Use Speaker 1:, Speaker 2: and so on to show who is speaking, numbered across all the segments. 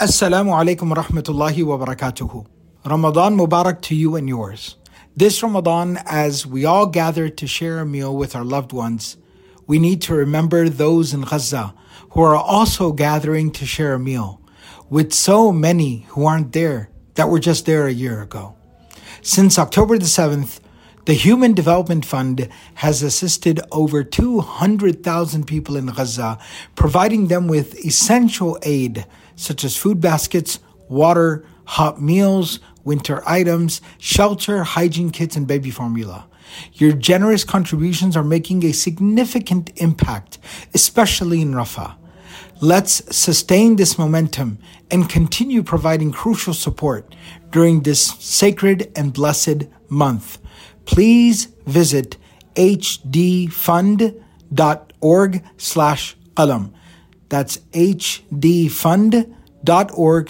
Speaker 1: Assalamu alaikum wa rahmatullahi wa barakatuhu. Ramadan Mubarak to you and yours. This Ramadan, as we all gather to share a meal with our loved ones, we need to remember those in Gaza who are also gathering to share a meal with so many who aren't there that were just there a year ago. Since October the 7th, the Human Development Fund has assisted over 200,000 people in Gaza, providing them with essential aid such as food baskets, water, hot meals, winter items, shelter, hygiene kits, and baby formula. Your generous contributions are making a significant impact, especially in Rafah. Let's sustain this momentum and continue providing crucial support during this sacred and blessed month please visit hdfund.org slash qalam. That's hdfund.org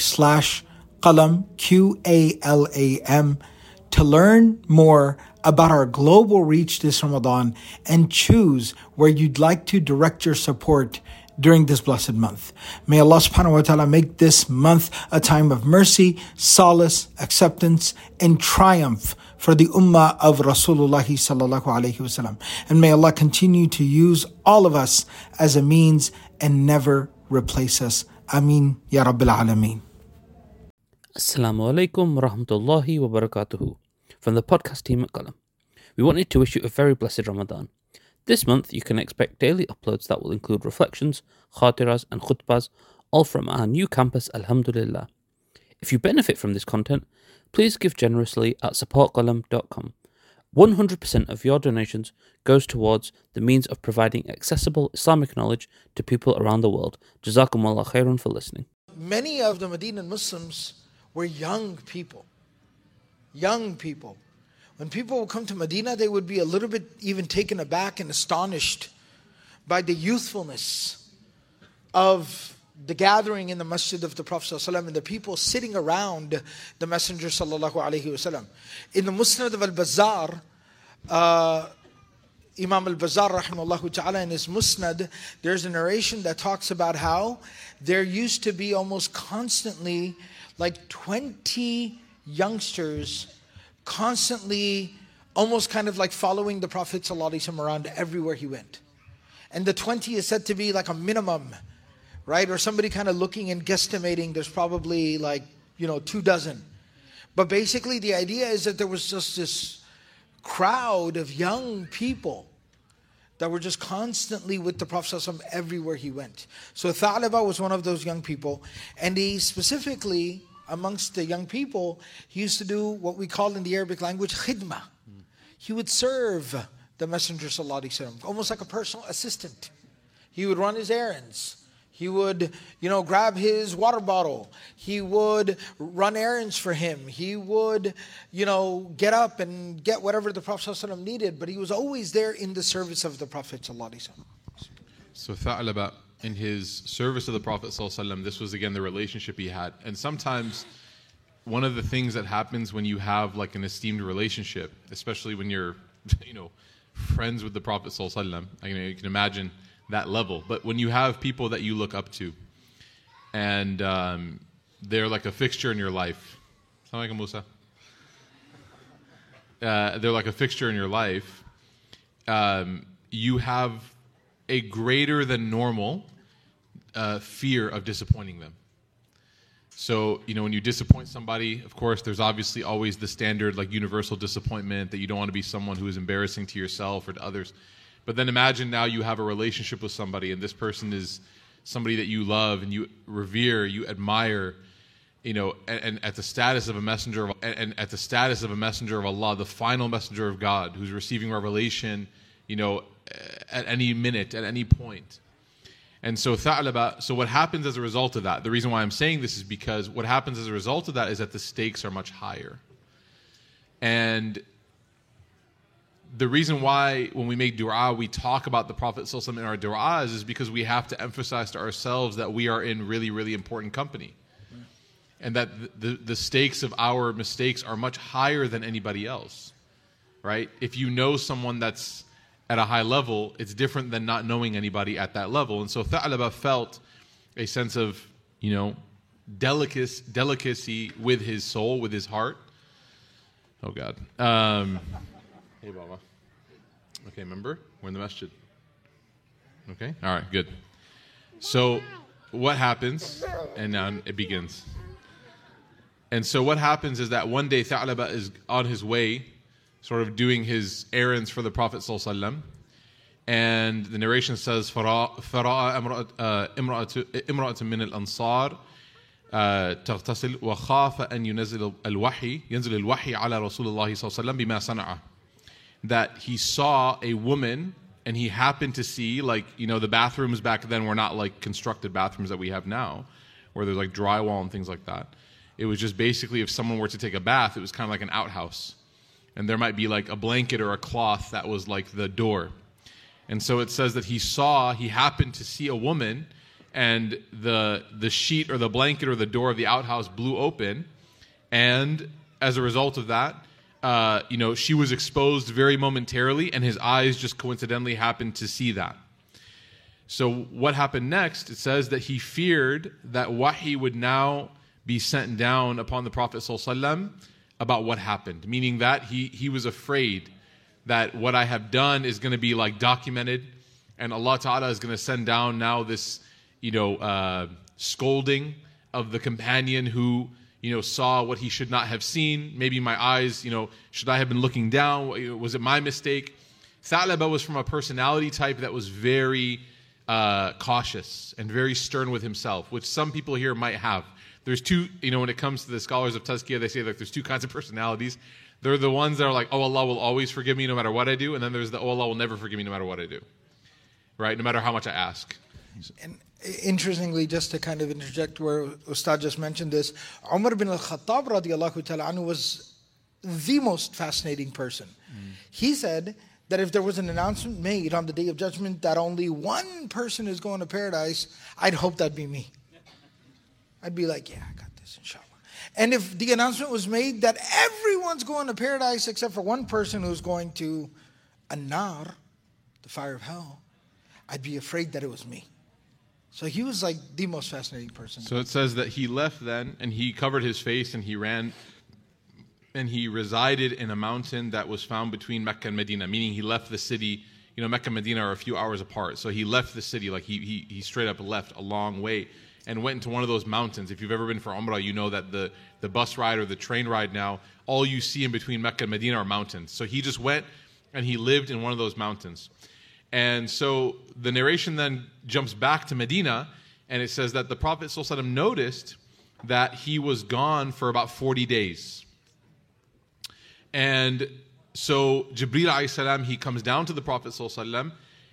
Speaker 1: slash qalam, Q-A-L-A-M, to learn more about our global reach this Ramadan and choose where you'd like to direct your support during this blessed month. May Allah subhanahu wa ta'ala make this month a time of mercy, solace, acceptance, and triumph for the ummah of Rasulullah sallallahu alayhi wasallam. And may Allah continue to use all of us as a means and never replace us. Ameen Ya Rabbil Alameen.
Speaker 2: Assalamu alaikum rahmatullahi wa barakatuhu. From the podcast team at Qalam. We wanted to wish you a very blessed Ramadan. This month you can expect daily uploads that will include reflections, khatiras and khutbahs, all from our new campus Alhamdulillah. If you benefit from this content, please give generously at supportqalam.com. 100% of your donations goes towards the means of providing accessible Islamic knowledge to people around the world. Jazakumullah khairan for listening.
Speaker 1: Many of the Medinan Muslims were young people. Young people. When people would come to Medina, they would be a little bit even taken aback and astonished by the youthfulness of the gathering in the masjid of the Prophet and the people sitting around the Messenger. In the Musnad of Al-Bazzar, uh, Imam Al-Bazzar rahimahullah ta'ala in his Musnad, there's a narration that talks about how there used to be almost constantly like 20 youngsters constantly almost kind of like following the Prophet ﷺ around everywhere he went. And the 20 is said to be like a minimum right? Or somebody kind of looking and guesstimating there's probably like, you know, two dozen. But basically, the idea is that there was just this crowd of young people that were just constantly with the Prophet ﷺ everywhere he went. So Tha'laba was one of those young people, and he specifically, amongst the young people, he used to do what we call in the Arabic language khidma. He would serve the Messenger ﷺ, almost like a personal assistant. He would run his errands. He would, you know, grab his water bottle. He would run errands for him. He would, you know, get up and get whatever the Prophet ﷺ needed. But he was always there in the service of the Prophet. ﷺ.
Speaker 3: So Tha'laba, in his service of the Prophet ﷺ, this was again the relationship he had. And sometimes one of the things that happens when you have like an esteemed relationship, especially when you're, you know, friends with the Prophet ﷺ, I mean, you can imagine that level. But when you have people that you look up to, and um, they're like a fixture in your life, like Musa. Uh, they're like a fixture in your life. Um, you have a greater than normal uh, fear of disappointing them. So, you know, when you disappoint somebody, of course, there's obviously always the standard, like universal disappointment that you don't want to be someone who is embarrassing to yourself or to others. But then imagine now you have a relationship with somebody, and this person is somebody that you love and you revere, you admire, you know, and, and, at the status of a messenger of, and at the status of a messenger of Allah, the final messenger of God, who's receiving revelation, you know, at any minute, at any point. And so Tha'laba, so what happens as a result of that? The reason why I'm saying this is because what happens as a result of that is that the stakes are much higher. And the reason why when we make dua we talk about the prophet sallallahu in our du'as is because we have to emphasize to ourselves that we are in really really important company and that the, the stakes of our mistakes are much higher than anybody else right if you know someone that's at a high level it's different than not knowing anybody at that level and so Tha'laba felt a sense of you know delicacy, delicacy with his soul, with his heart. Oh God. Um, hey, Baba. Okay, remember we're in the masjid. Okay. All right. Good. So, what happens? And now it begins. And so, what happens is that one day Tha'laba is on his way, sort of doing his errands for the Prophet Sallallahu and the narration says فرأى امرأة من الأنصار تغتسل وخاف أن ينزل الوحي ينزل الوحي على رسول الله صلى الله عليه وسلم بما صنع that he saw a woman and he happened to see like you know the bathrooms back then were not like constructed bathrooms that we have now where there's like drywall and things like that. It was just basically if someone were to take a bath it was kind of like an outhouse. And there might be like a blanket or a cloth that was like the door. And so it says that he saw, he happened to see a woman, and the, the sheet or the blanket or the door of the outhouse blew open. And as a result of that, uh, you know, she was exposed very momentarily, and his eyes just coincidentally happened to see that. So, what happened next? It says that he feared that wahi would now be sent down upon the Prophet ﷺ about what happened, meaning that he, he was afraid that what I have done is going to be like documented, and Allah Ta'ala is going to send down now this, you know, uh, scolding of the companion who, you know, saw what he should not have seen. Maybe my eyes, you know, should I have been looking down? Was it my mistake? Tha'laba was from a personality type that was very uh, cautious and very stern with himself, which some people here might have. There's two, you know, when it comes to the scholars of Tazkiyah, they say like there's two kinds of personalities. They're the ones that are like, oh, Allah will always forgive me no matter what I do. And then there's the, oh, Allah will never forgive me no matter what I do. Right? No matter how much I ask.
Speaker 1: And interestingly, just to kind of interject where Ustad just mentioned this, Umar bin al-Khattab radiallahu ta'ala anhu was the most fascinating person. Mm. He said that if there was an announcement made on the day of judgment that only one person is going to paradise, I'd hope that'd be me. I'd be like, yeah, I got this, inshallah. And if the announcement was made that everyone's going to paradise except for one person who's going to Anar, the fire of hell, I'd be afraid that it was me. So he was like the most fascinating person.
Speaker 3: So it says that he left then and he covered his face and he ran and he resided in a mountain that was found between Mecca and Medina, meaning he left the city. You know, Mecca and Medina are a few hours apart. So he left the city, like he, he, he straight up left a long way and went into one of those mountains. If you've ever been for Umrah, you know that the, the bus ride or the train ride now, all you see in between Mecca and Medina are mountains. So he just went and he lived in one of those mountains. And so the narration then jumps back to Medina, and it says that the Prophet ﷺ noticed that he was gone for about 40 days. And so Jibreel salam, he comes down to the Prophet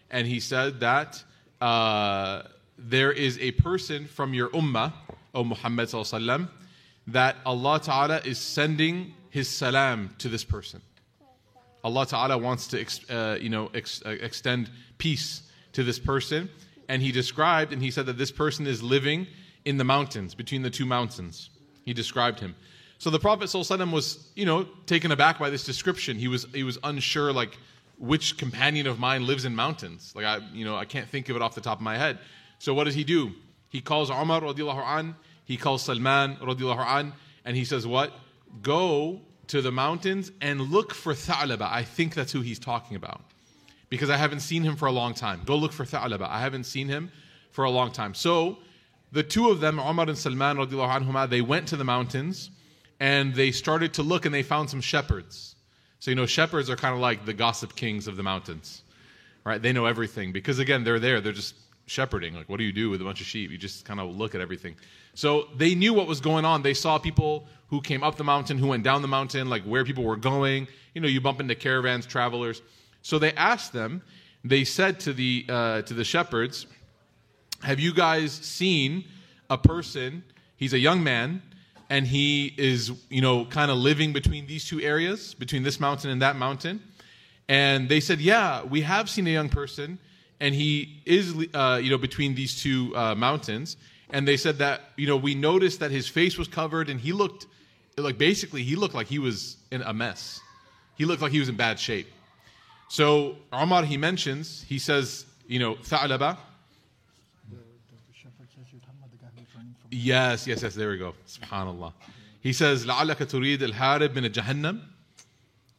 Speaker 3: and he said that uh, there is a person from your ummah, O Muhammad that Allah Ta'ala is sending His salam to this person. Allah Ta'ala wants to uh, you know, ex- uh, extend peace to this person. And He described, and He said that this person is living in the mountains, between the two mountains. He described him. So the Prophet ﷺ was, you know, taken aback by this description. He was, he was unsure, like, which companion of mine lives in mountains. Like, I, you know, I can't think of it off the top of my head. So what does he do? He calls Umar an, he calls Salman an, and he says what? Go to the mountains and look for Tha'laba. I think that's who he's talking about. Because I haven't seen him for a long time. Go look for Tha'laba. I haven't seen him for a long time. So the two of them, Umar and Salman anhuma, they went to the mountains and they started to look and they found some shepherds. So you know, shepherds are kind of like the gossip kings of the mountains. Right? They know everything because again, they're there. They're just shepherding. Like, what do you do with a bunch of sheep? You just kind of look at everything. So they knew what was going on. They saw people who came up the mountain, who went down the mountain, like where people were going. You know, you bump into caravans, travelers. So they asked them. They said to the uh, to the shepherds, "Have you guys seen a person? He's a young man." And he is, you know, kind of living between these two areas, between this mountain and that mountain. And they said, Yeah, we have seen a young person and he is uh, you know between these two uh, mountains and they said that you know we noticed that his face was covered and he looked like basically he looked like he was in a mess he looked like he was in bad shape so Omar he mentions he says you know Tha'laba Yes, yes, yes. There we go. Subhanallah. He says, لَعَلَّكَ تُرِيدُ الْحَارِبْ مِنَ جَهَنَّمْ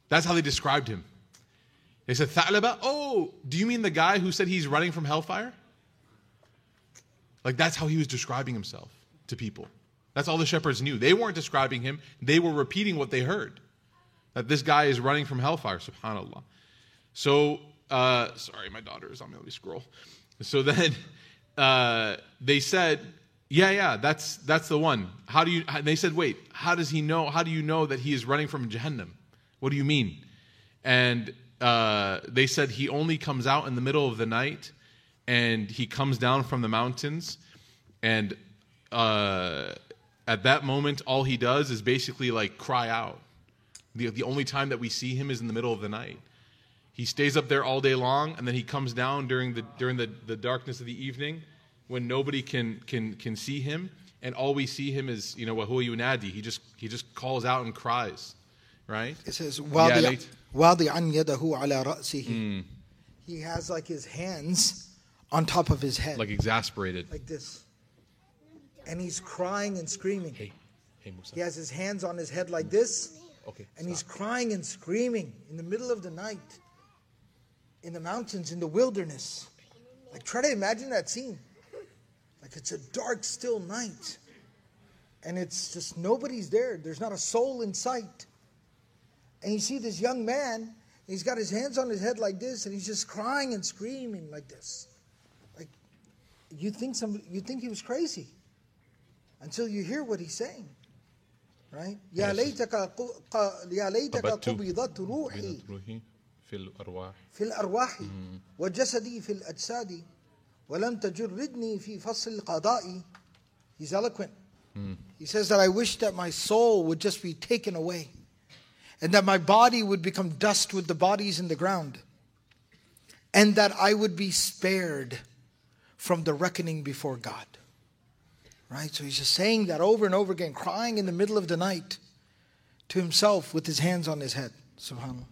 Speaker 3: That's how they described him. They said, ثَعْلَبَ Oh, do you mean the guy who said he's running from hellfire? Like that's how he was describing himself to people. That's all the shepherds knew. They weren't describing him, they were repeating what they heard. That this guy is running from hellfire, subhanAllah. So, uh, sorry, my daughter is on me. Let me scroll. So then uh, they said, yeah, yeah, that's that's the one. How do you? They said, wait, how does he know? How do you know that he is running from Jahannam? What do you mean? And uh, they said he only comes out in the middle of the night, and he comes down from the mountains, and uh, at that moment, all he does is basically like cry out. The, the only time that we see him is in the middle of the night. He stays up there all day long, and then he comes down during the during the, the darkness of the evening when nobody can can can see him, and all we see him is you know wahu yunadi. He just he just calls out and cries, right?
Speaker 1: It says
Speaker 3: Yeah,
Speaker 1: وَاضِعًا
Speaker 3: late.
Speaker 1: وَاضِعًا يَدَهُ عَلَى رَأْسِهِ
Speaker 3: Hmm.
Speaker 1: He has like his hands on top of his head,
Speaker 3: Like exasperated.
Speaker 1: like this. And he's crying and screaming.
Speaker 3: Hey, hey Musa.
Speaker 1: He has his hands on his head like this,
Speaker 3: Okay.
Speaker 1: and he's crying and screaming in the middle of the night, in the mountains, in the wilderness. Like, try to imagine that scene. Like, it's a dark, still night, and it's just nobody's there. There's not a soul in sight. And you see this young man, he's got his hands on his head like this, and he's just crying and screaming like this. Like, you think some, you think he was crazy until you hear what he's saying. Right? يا
Speaker 3: Yes.
Speaker 1: ليتك ق- ق- يا ليتك
Speaker 3: قبضت
Speaker 1: قبضت روحي
Speaker 3: روحي في الأرواح
Speaker 1: في الأرواح وجسدي في الأجساد ولم تجردني في فصل القضاء He's eloquent. He says that I wish that my soul would just be taken away and that my body would become dust with the bodies in the ground and that I would be spared from the reckoning before God. Right? So he's just saying that over and over again, crying in the middle of the night to himself with his hands on his head. Subhanallah.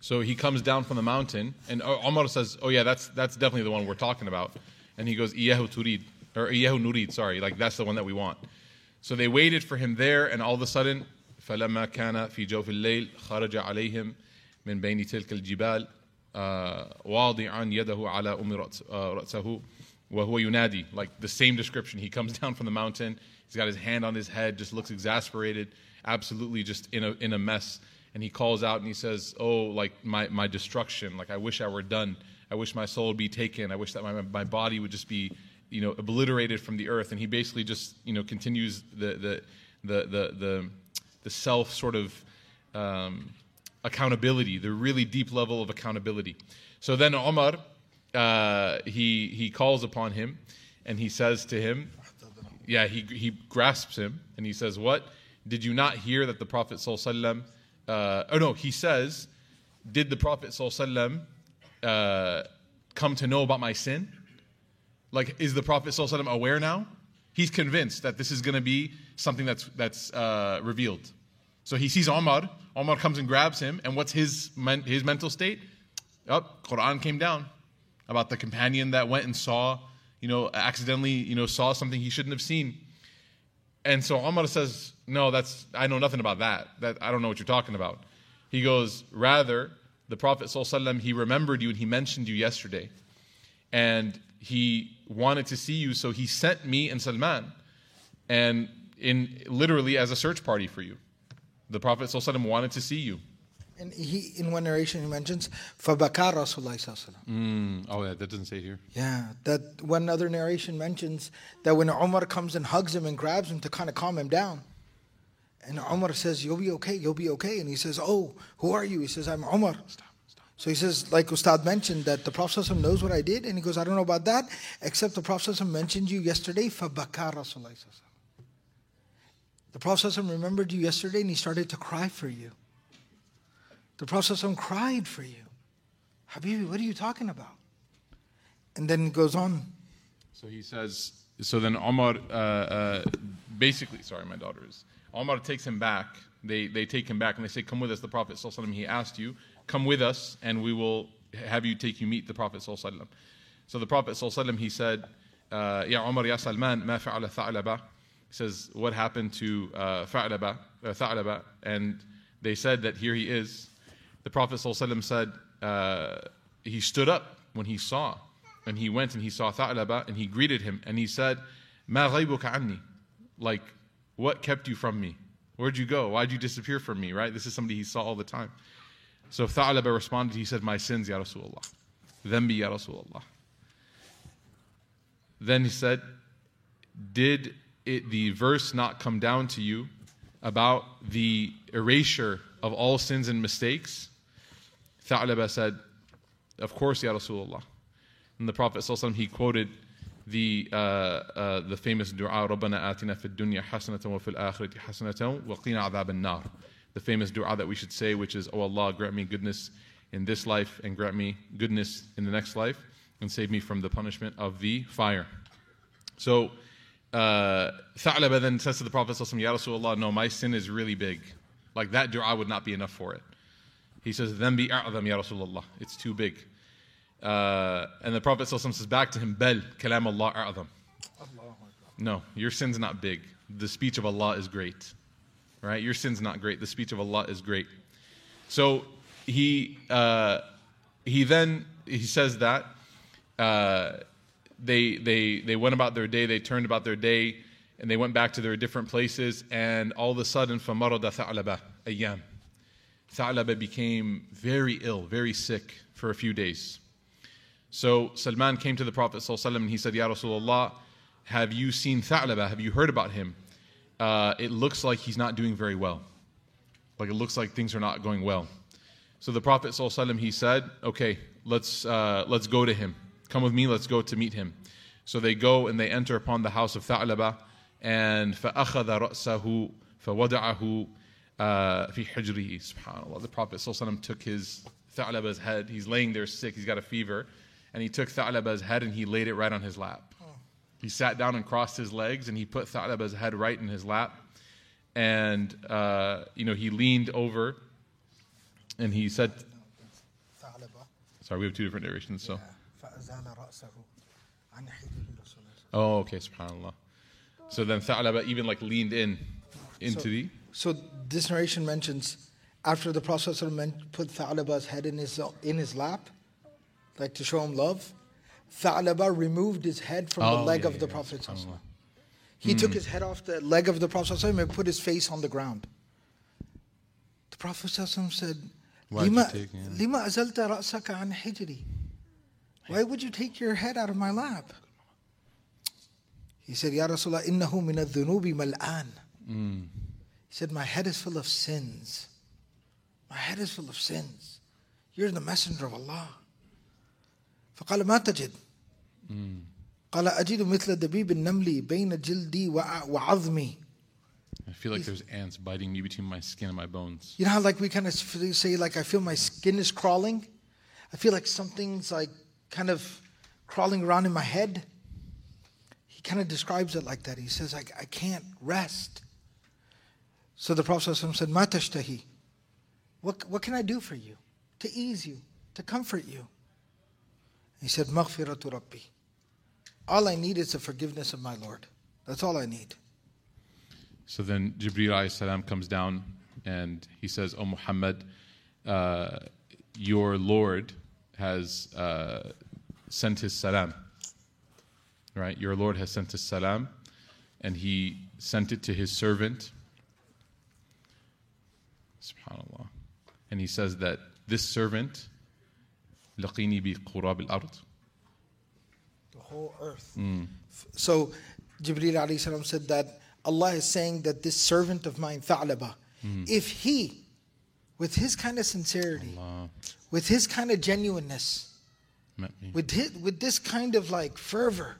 Speaker 3: So he comes down from the mountain, and O- Omar says, "Oh yeah, that's that's definitely the one we're talking about." And he goes, "Iyahu turid or Iyahu nurid, sorry, like that's the one that we want." So they waited for him there, and all of a sudden, فلما كان في جوف الليل خرج عليهم من بين تلك الجبال آه، واضعا يده على أم رأس- آه، رأسه Wahua like the same description. He comes down from the mountain, he's got his hand on his head, just looks exasperated, absolutely just in a, in a mess. And he calls out and he says, Oh, like my, my destruction, like I wish I were done. I wish my soul would be taken. I wish that my, my body would just be, you know, obliterated from the earth. And he basically just, you know, continues the, the, the, the, the, the self sort of um, accountability, the really deep level of accountability. So then Omar, uh, he he calls upon him, and he says to him, yeah, he he grasps him and he says, "What? Did you not hear that the Prophet sallallahu uh, Oh no, he says, "Did the Prophet sallallahu uh, come to know about my sin? Like, is the Prophet sallallahu aware now? He's convinced that this is going to be something that's that's uh, revealed. So he sees Omar. Omar comes and grabs him, and what's his men- his mental state? Oh, Quran came down about the companion that went and saw, you know, accidentally, you know, saw something he shouldn't have seen. And so Omar says, "No, that's I know nothing about that. That I don't know what you're talking about." He goes, "Rather, the Prophet ﷺ, he remembered you and he mentioned you yesterday, and he wanted to see you, so he sent me and Salman, and in literally as a search party for you. The Prophet ﷺ wanted to see you."
Speaker 1: And he, in one narration, he mentions, فَبَكَى رَسُولُ اللَّهِ صَلَّى اللَّهُ
Speaker 3: Mm, oh, yeah, that doesn't say here.
Speaker 1: Yeah, that one other narration mentions that when Umar comes and hugs him and grabs him to kind of calm him down, and Umar says, You'll be okay, you'll be okay. And he says, Oh, who are you? He says, I'm Umar. So he says, like Ustad mentioned, that the Prophet ﷺ knows what I did. And he goes, I don't know about that, except the Prophet ﷺ mentioned you yesterday, فَبَكَى رَسُولُ اللَّهِ صَلَّى اللَّهُ The Prophet ﷺ remembered you yesterday and he started to cry for you. The Prophet cried for you. Habibi, what are you talking about? And then it goes on.
Speaker 3: So he says, so then Omar uh, uh, basically, sorry, my daughter is. Omar takes him back. They, they take him back and they say, Come with us, the Prophet. He asked you, Come with us, and we will have you take you meet the Prophet. So the Prophet, he said, uh, Ya Omar, Ya Salman, ma fa'ala tha'laba. He says, What happened to uh, uh And they said that here he is. The Prophet ﷺ said, uh, He stood up when he saw, and he went and he saw Tha'laba, and he greeted him, and he said, Ma anni? Like, what kept you from me? Where'd you go? Why'd you disappear from me, right? This is somebody he saw all the time. So Tha'laba responded, he said, My sins, Ya Rasulullah. Dhanbi, Ya Rasulullah. Then he said, Did it, the verse not come down to you about the erasure of all sins and mistakes? Tha'laba said, Of course, Ya Rasulullah. And the Prophet ﷺ, he quoted the, uh, uh, the famous dua, رَبَّنَا آتِنَا فِي الدُّنْيا حَسَنَةً وَفِي الْآخِرَةِ حَسَنَةً وَقِينَا عَذَابَ النَّارِ The famous dua that we should say, which is, O Allah, grant me goodness in this life and grant me goodness in the next life and save me from the punishment of the fire. So, uh, Tha'laba then says to the Prophet, Ya Rasulullah, no, my sin is really big. Like that dua would not be enough for it. He says, then be a'adham, Ya Rasulullah. It's too big. Uh, and the Prophet says back to him, Bel, kalam Allah a'adham. No, your sin's not big. The speech of Allah is great. Right? Your sin's not great. The speech of Allah is great. So he uh, he then he says that uh, they they they went about their day. They turned about their day, and they went back to their different places. And all of a sudden, فَمَرَضَ ثَعْلَبَ أَيَّامٍ Tha'laba became very ill, very sick for a few days. So Salman came to the Prophet ﷺ and he said, Ya Rasulullah, have you seen Tha'laba? Have you heard about him? Uh, it looks like he's not doing very well. Like it looks like things are not going well. So the Prophet ﷺ, he said, okay, let's, uh, let's go to him. Come with me, let's go to meet him. So they go and they enter upon the house of Tha'laba and فَأَخَذَ رَأْسَهُ فَوَدَعَهُ uh, fi hijrihi, subhanAllah. The Prophet ﷺ took his Tha'laba's head. He's laying there sick. He's got a fever. And he took Tha'laba's head and he laid it right on his lap. He sat down and crossed his legs and he put Tha'laba's head right in his lap. And, uh, you know, he leaned over and he said, Sorry, we have two different narrations, so. Oh, okay, subhanAllah. So then Tha'laba even like leaned in into
Speaker 1: so,
Speaker 3: the.
Speaker 1: So this narration mentions after the Prophet put Tha'laba's head in his, in his lap, like to show him love, Tha'laba removed his head from
Speaker 3: Oh,
Speaker 1: the leg
Speaker 3: yeah,
Speaker 1: of the
Speaker 3: yeah,
Speaker 1: Prophet. He took his head off the leg of the Prophet and put his face on the ground. The Prophet said, "Lima lima azalta ra'saka an hijri?" Why would you take your head out of my lap? He said, Ya Rasulullah, innahu min al-dhunubi mal'an.
Speaker 3: Mm.
Speaker 1: He said, My head is full of sins. My head is full of sins. You're the messenger of Allah. فقال ما تجد قال أجد مثل دبيب النمل بين جلدي وع- وعظمي
Speaker 3: I feel like there's ants biting me between my skin and my bones.
Speaker 1: You know how like we kind of say like I feel my skin is crawling? I feel like something's like kind of crawling around in my head. He kind of describes it like that. He says, I, I can't rest. So the Prophet said, Ma tashtahi. What, what can I do for you? To ease you, to comfort you. He said, Maghfiratu Rabbi. All I need is the forgiveness of my Lord. That's all I need.
Speaker 3: So then Jibreel salam comes down and he says, Oh Muhammad, uh, your Lord has uh, sent his salam. Right? Your Lord has sent his salam and he sent it to his servant. Subhanallah. And he says that this servant, لقيني بقراب الأرض.
Speaker 1: The whole earth. So Jibreel alayhi salam said that Allah is saying that this servant of mine, Tha'laba, if he, with his kind of sincerity,
Speaker 3: Allah
Speaker 1: with his kind of genuineness,
Speaker 3: met me.
Speaker 1: with his, with this kind of like fervor,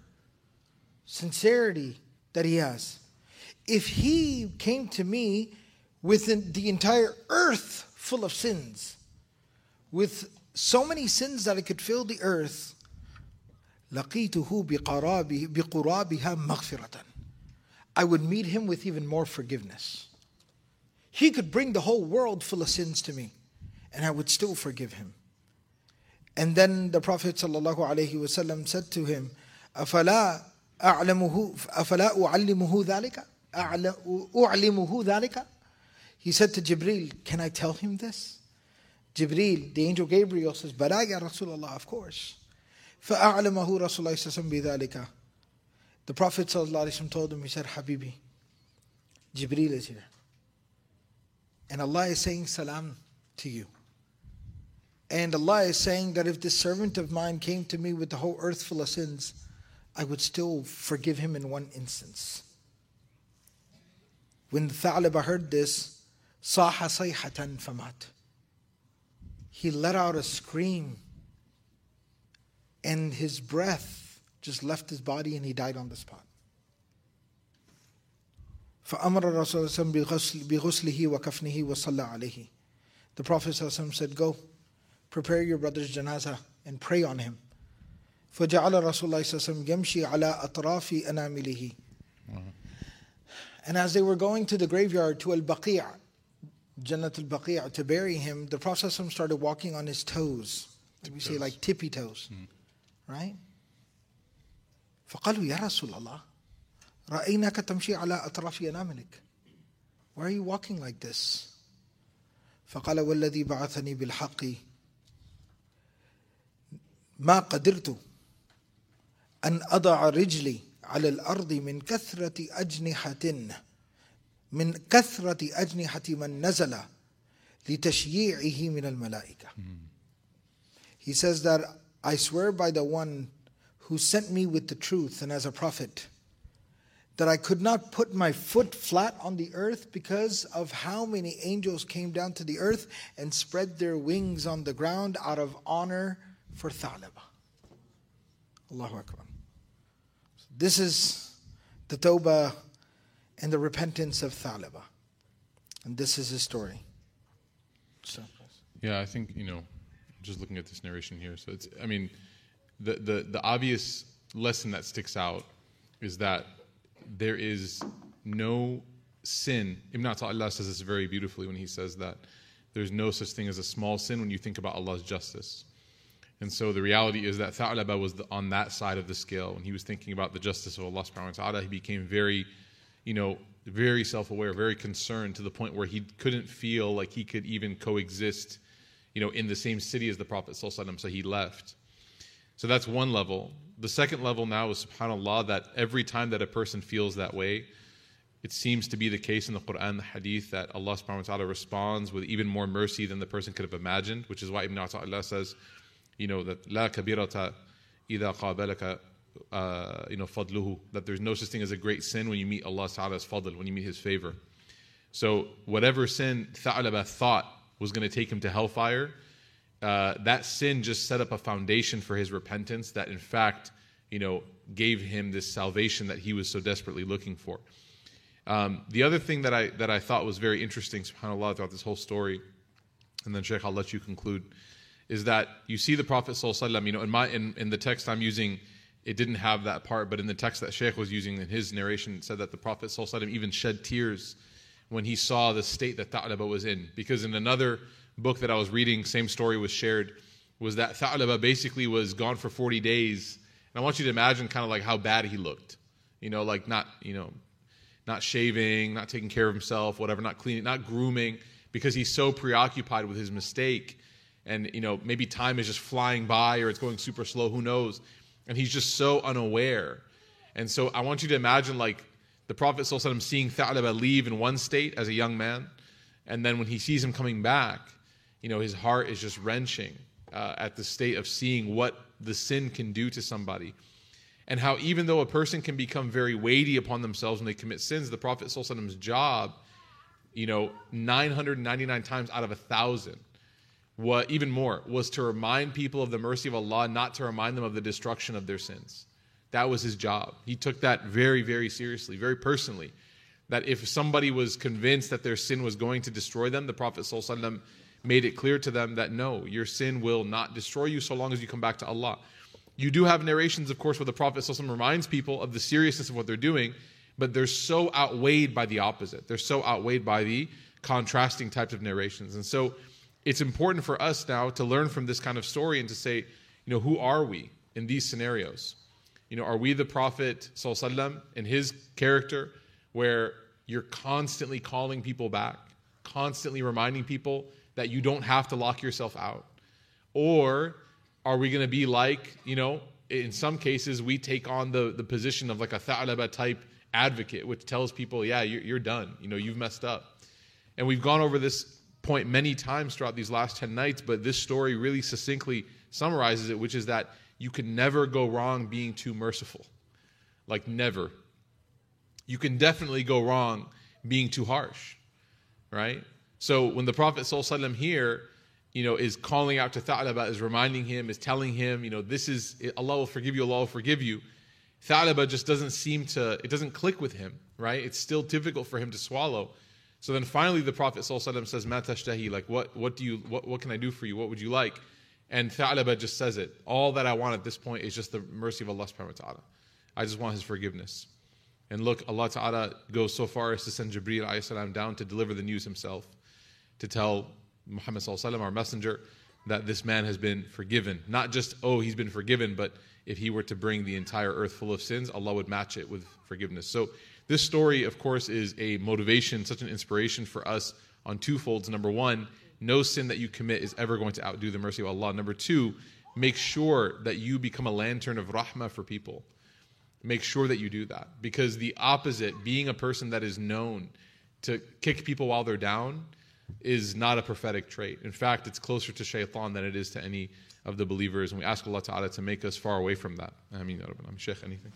Speaker 1: sincerity that he has, if he came to me with an- the entire earth full of sins, with so many sins that it could fill the earth, لقيته بقرابه بقرابها مغفرة. I would meet him with even more forgiveness. He could bring the whole world full of sins to me, and I would still forgive him. And then the Prophet ﷺ said to him, أفلا أعلمه أفلا أعلمه ذلك? أعلمه ذلك He said to Jibril, Can I tell him this? Jibril, the angel Gabriel says, بلى يا رسول الله, of course. فأعلمه رسول الله صلى الله عليه وسلم بذلك. The Prophet صلى الله عليه وسلم told him, he said, Habibi, Jibril is here. And Allah is saying salam to you. And Allah is saying that if this servant of mine came to me with the whole earth full of sins, I would still forgive him in one instance. When the Tha'laba heard this, صاح صيحة فمات. He let out a scream and his breath just left his body and he died on the spot. فأمر الرسول صلى الله عليه وسلم بغسله وكفنه وصلى عليه. The Prophet said, Go, prepare your brother's janazah and pray on him. فجعل رسول الله صلى الله عليه وسلم يمشي على أطراف أنامله. And as they were going to the graveyard to Al Baqi', Jannat al Baqi', to bury him, the Prophet started walking on his toes. We say like tippy toes, right? فقالوا يا رسول الله رأيناك تمشي على أطراف أناملك. Why are you walking like this? فقال والذي بعثني بالحق ما قدرت أن أضع رجلي على الأرض من كثرة أجنحة من كثرة أجنحة من نزل لتشييعه من الملائكة. He says that I swear by the one who sent me with the truth and as a prophet that I could not put my foot flat on the earth because of how many angels came down to the earth and spread their wings on the ground out of honor for Tha'laba. Allahu Akbar. This is the tawbah and the repentance of Tha'laba. And this is his story. So,
Speaker 3: Yeah, I think you know, just looking at this narration here. So it's, I mean, the the the obvious lesson that sticks out is that there is no sin. Ibn Ata'illah says this very beautifully when he says that there's no such thing as a small sin when you think about Allah's justice. And so the reality is that Tha'laba was the, on that side of the scale. When he was thinking about the justice of Allah subhanahu wa ta'ala, he became very, you know, very self-aware, very concerned to the point where he couldn't feel like he could even coexist, you know, in the same city as the Prophet so he left. So that's one level. The second level now is subhanAllah that every time that a person feels that way, it seems to be the case in the Quran, the Hadith, that Allah subhanahu wa ta'ala responds with even more mercy than the person could have imagined, which is why Ibn Ata'illah says, you know, that la kabirata idha qabalaka, uh, you know, fadluhu, that there's no such thing as a great sin when you meet Allah Ta'ala's fadl, when you meet His favor. So whatever sin Tha'laba thought was going to take him to hellfire, uh, that sin just set up a foundation for his repentance that in fact, you know, gave him this salvation that he was so desperately looking for. Um, the other thing that I that I thought was very interesting, subhanAllah, throughout this whole story, and then Sheikh, I'll let you conclude, is that you see the Prophet you know, in my in, in the text I'm using, it didn't have that part, but in the text that Sheikh was using in his narration, it said that the Prophet ﷺ even shed tears when he saw the state that Tha'laba was in. Because in another book that I was reading, same story was shared, was that Tha'laba basically was gone for 40 days. And I want you to imagine kind of like how bad he looked. You know, like not, you know, not shaving, not taking care of himself, whatever, not cleaning, not grooming, because he's so preoccupied with his mistake. And, you know, maybe time is just flying by or it's going super slow, who knows? And he's just so unaware. And so I want you to imagine like the Prophet ﷺ seeing Tha'laba leave in one state as a young man, and then when he sees him coming back, you know, his heart is just wrenching uh, at the state of seeing what the sin can do to somebody. And how even though a person can become very weighty upon themselves when they commit sins, the Prophet ﷺ's job, you know, 999 times out of a thousand, what even more was to remind people of the mercy of Allah, not to remind them of the destruction of their sins. That was his job. He took that very, very seriously, very personally. That if somebody was convinced that their sin was going to destroy them, the Prophet ﷺ made it clear to them that no, your sin will not destroy you so long as you come back to Allah. You do have narrations, of course, where the Prophet ﷺ reminds people of the seriousness of what they're doing, but they're so outweighed by the opposite. They're so outweighed by the contrasting types of narrations. And so it's important for us now to learn from this kind of story and to say, you know, who are we in these scenarios? You know, are we the Prophet ﷺ in his character, where you're constantly calling people back, constantly reminding people that you don't have to lock yourself out? Or are we going to be like, you know, in some cases we take on the, the position of like a tha'laba type advocate, which tells people, yeah, you're, you're done. You know, you've messed up. And we've gone over this point many times throughout these last 10 nights, but this story really succinctly summarizes it, which is that you can never go wrong being too merciful. Like, never. You can definitely go wrong being too harsh, right? So when the Prophet ﷺ here, you know, is calling out to Tha'laba, is reminding him, is telling him, you know, this is, Allah will forgive you, Allah will forgive you. Tha'laba just doesn't seem to, it doesn't click with him, right? It's still difficult for him to swallow. So then finally the Prophet ﷺ says, Ma tashtahi, like what, what do you, what, what can I do for you? What would you like? And Tha'laba just says it. All that I want at this point is just the mercy of Allah subhanahu wa ta'ala. I just want his forgiveness. And look, Allah Ta'ala goes so far as to send Jibreel salam down to deliver the news himself, to tell Muhammad our messenger, that this man has been forgiven. Not just, oh, he's been forgiven, but if he were to bring the entire earth full of sins, Allah would match it with forgiveness. So this story, of course, is a motivation, such an inspiration for us on two folds. Number one, no sin that you commit is ever going to outdo the mercy of Allah. Number two, make sure that you become a lantern of rahmah for people. Make sure that you do that. Because the opposite, being a person that is known to kick people while they're down, is not a prophetic trait. In fact, it's closer to shaitan than it is to any of the believers. And we ask Allah Ta'ala to make us far away from that. I mean, I'm Sheikh, anything?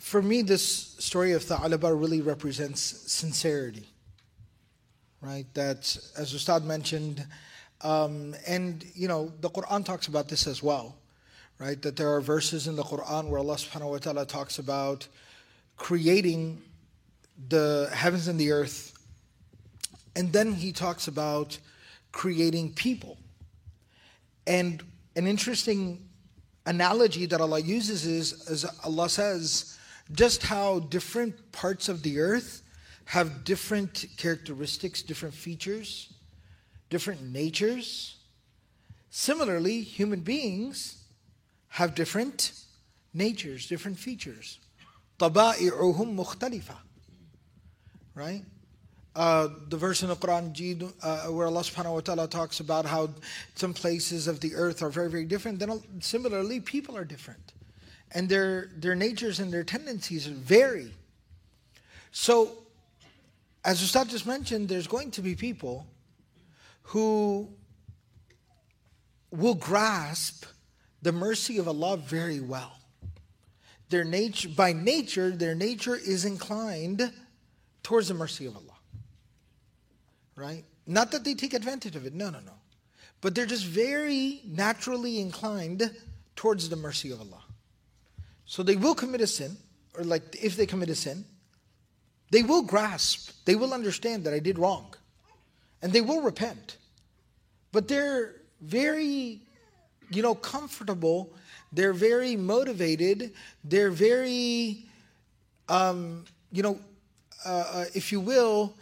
Speaker 1: For me, this story of Tha'alaba really represents sincerity. Right? That, as Ustad mentioned, um, and you know, the Quran talks about this as well right? That there are verses in the Quran where Allah subhanahu wa ta'ala talks about creating the heavens and the earth. And then he talks about creating people. And an interesting analogy that Allah uses is, as Allah says, just how different parts of the earth have different characteristics, different features, different natures. Similarly, human beings have different natures, different features. طبائعهم مختلفة. Right? Uh, the verse in the Quran uh, where Allah subhanahu wa ta'ala talks about how some places of the earth are very, very different, then similarly, people are different. And their, their natures and their tendencies vary. So, as Ustad just mentioned, there's going to be people who will grasp the mercy of Allah very well. Their nature, by nature, their nature is inclined towards the mercy of Allah. Right? Not that they take advantage of it, no, no, no. But they're just very naturally inclined towards the mercy of Allah. So they will commit a sin, or like if they commit a sin, they will grasp, they will understand that I did wrong, and they will repent. But they're very you know, comfortable. They're very motivated. They're very, um, you know, uh, uh, if you will,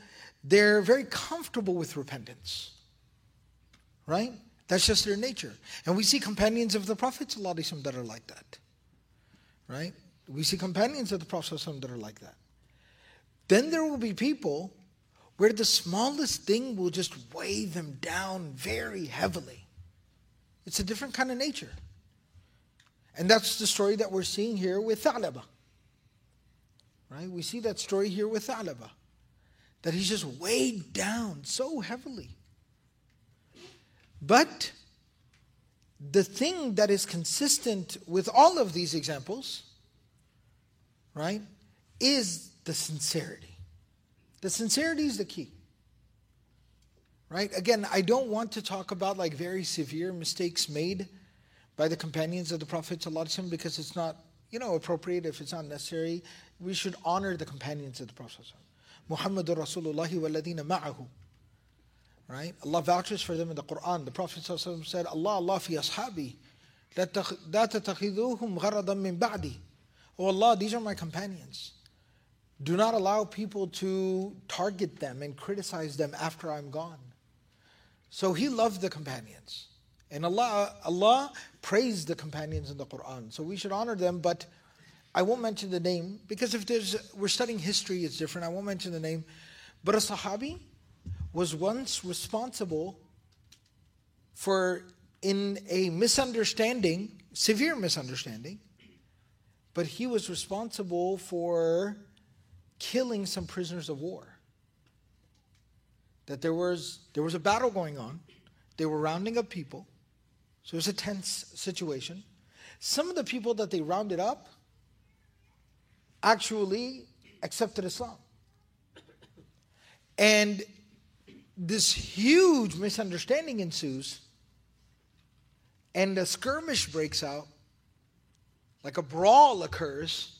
Speaker 1: they're very comfortable with repentance. Right? That's just their nature. And we see companions of the Prophet that are like that. Right? We see companions of the Prophet that are like that. Then there will be people where the smallest thing will just weigh them down very heavily. It's a different kind of nature. And that's the story that we're seeing here with Tha'laba. Right? We see that story here with Tha'laba. That he's just weighed down so heavily. But the thing that is consistent with all of these examples, right, is the sincerity. The sincerity is the key right? Again, I don't want to talk about like very severe mistakes made by the companions of the Prophet ﷺ because it's not, you know, appropriate if it's not necessary. We should honor the companions of the Prophet Muhammadur Rasulullah. Right? Allah vouches for them in the Quran. The Prophet ﷺ said, Allah, Allah fi ashabi. لا تتخذوهم غرضا من بعدي. Oh Allah, these are my companions. Do not allow people to target them and criticize them after I'm gone. So he loved the companions. And Allah, Allah praised the companions in the Quran. So we should honor them, but I won't mention the name because if there's we're studying history, it's different. I won't mention the name, but a Sahabi was once responsible for in a misunderstanding, severe misunderstanding, but he was responsible for killing some prisoners of war. That there was there was a battle going on. They were rounding up people. So it was a tense situation. Some of the people that they rounded up actually accepted Islam. And this huge misunderstanding ensues, and a skirmish breaks out, like a brawl occurs,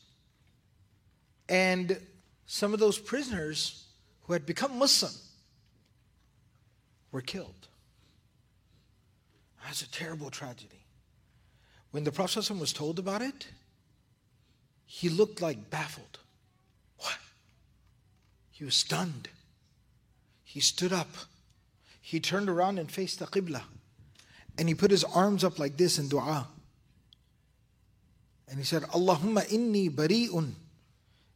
Speaker 1: and some of those prisoners who had become Muslim were killed. That's a terrible tragedy. When the Prophet was told about it, he looked like baffled. What? He was stunned. He stood up. He turned around and faced the Qibla. And he put his arms up like this in dua. And he said, Allahumma inni bari'un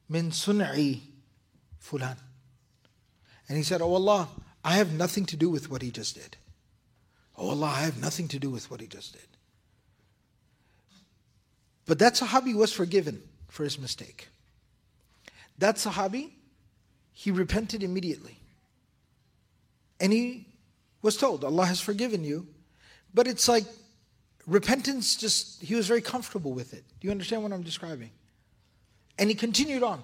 Speaker 1: min sun'i fulan. And he said, Oh Allah, I have nothing to do with what he just did. Oh Allah, I have nothing to do with what he just did. But that Sahabi was forgiven for his mistake. That Sahabi, he repented immediately. And he was told, Allah has forgiven you. But it's like repentance just, he was very comfortable with it. Do you understand what I'm describing? And he continued on.